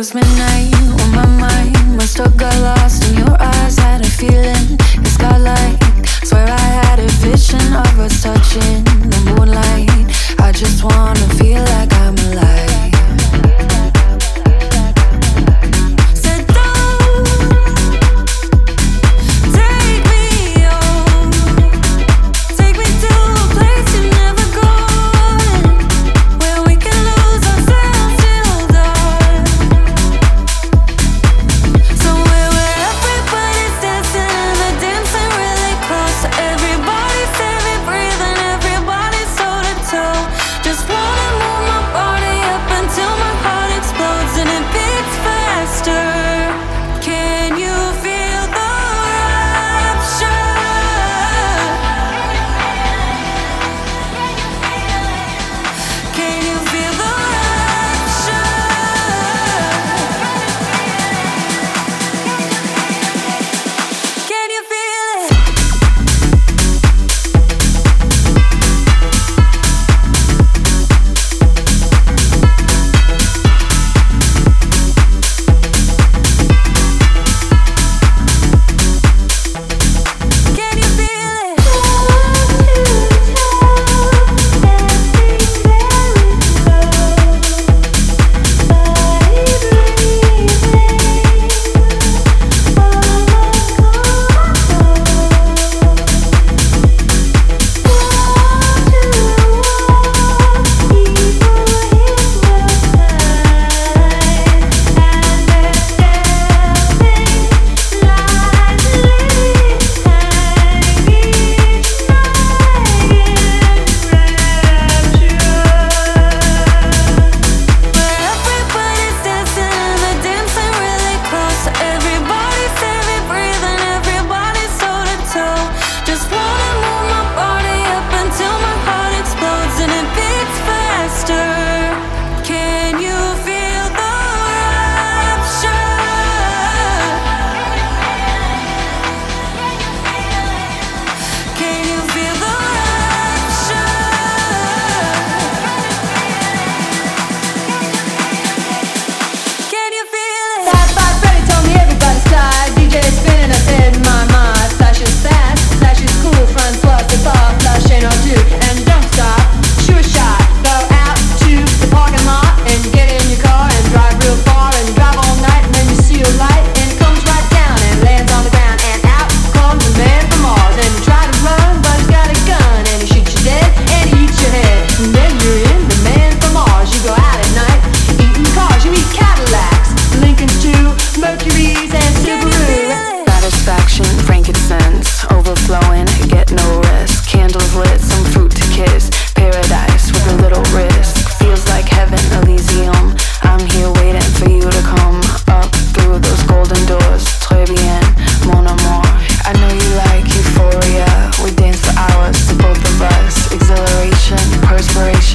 was midnight when my mind must have got lost in your eyes. Had a feeling it's got like swear I had a vision of us touching the moonlight. I just wanna feel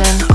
on cloud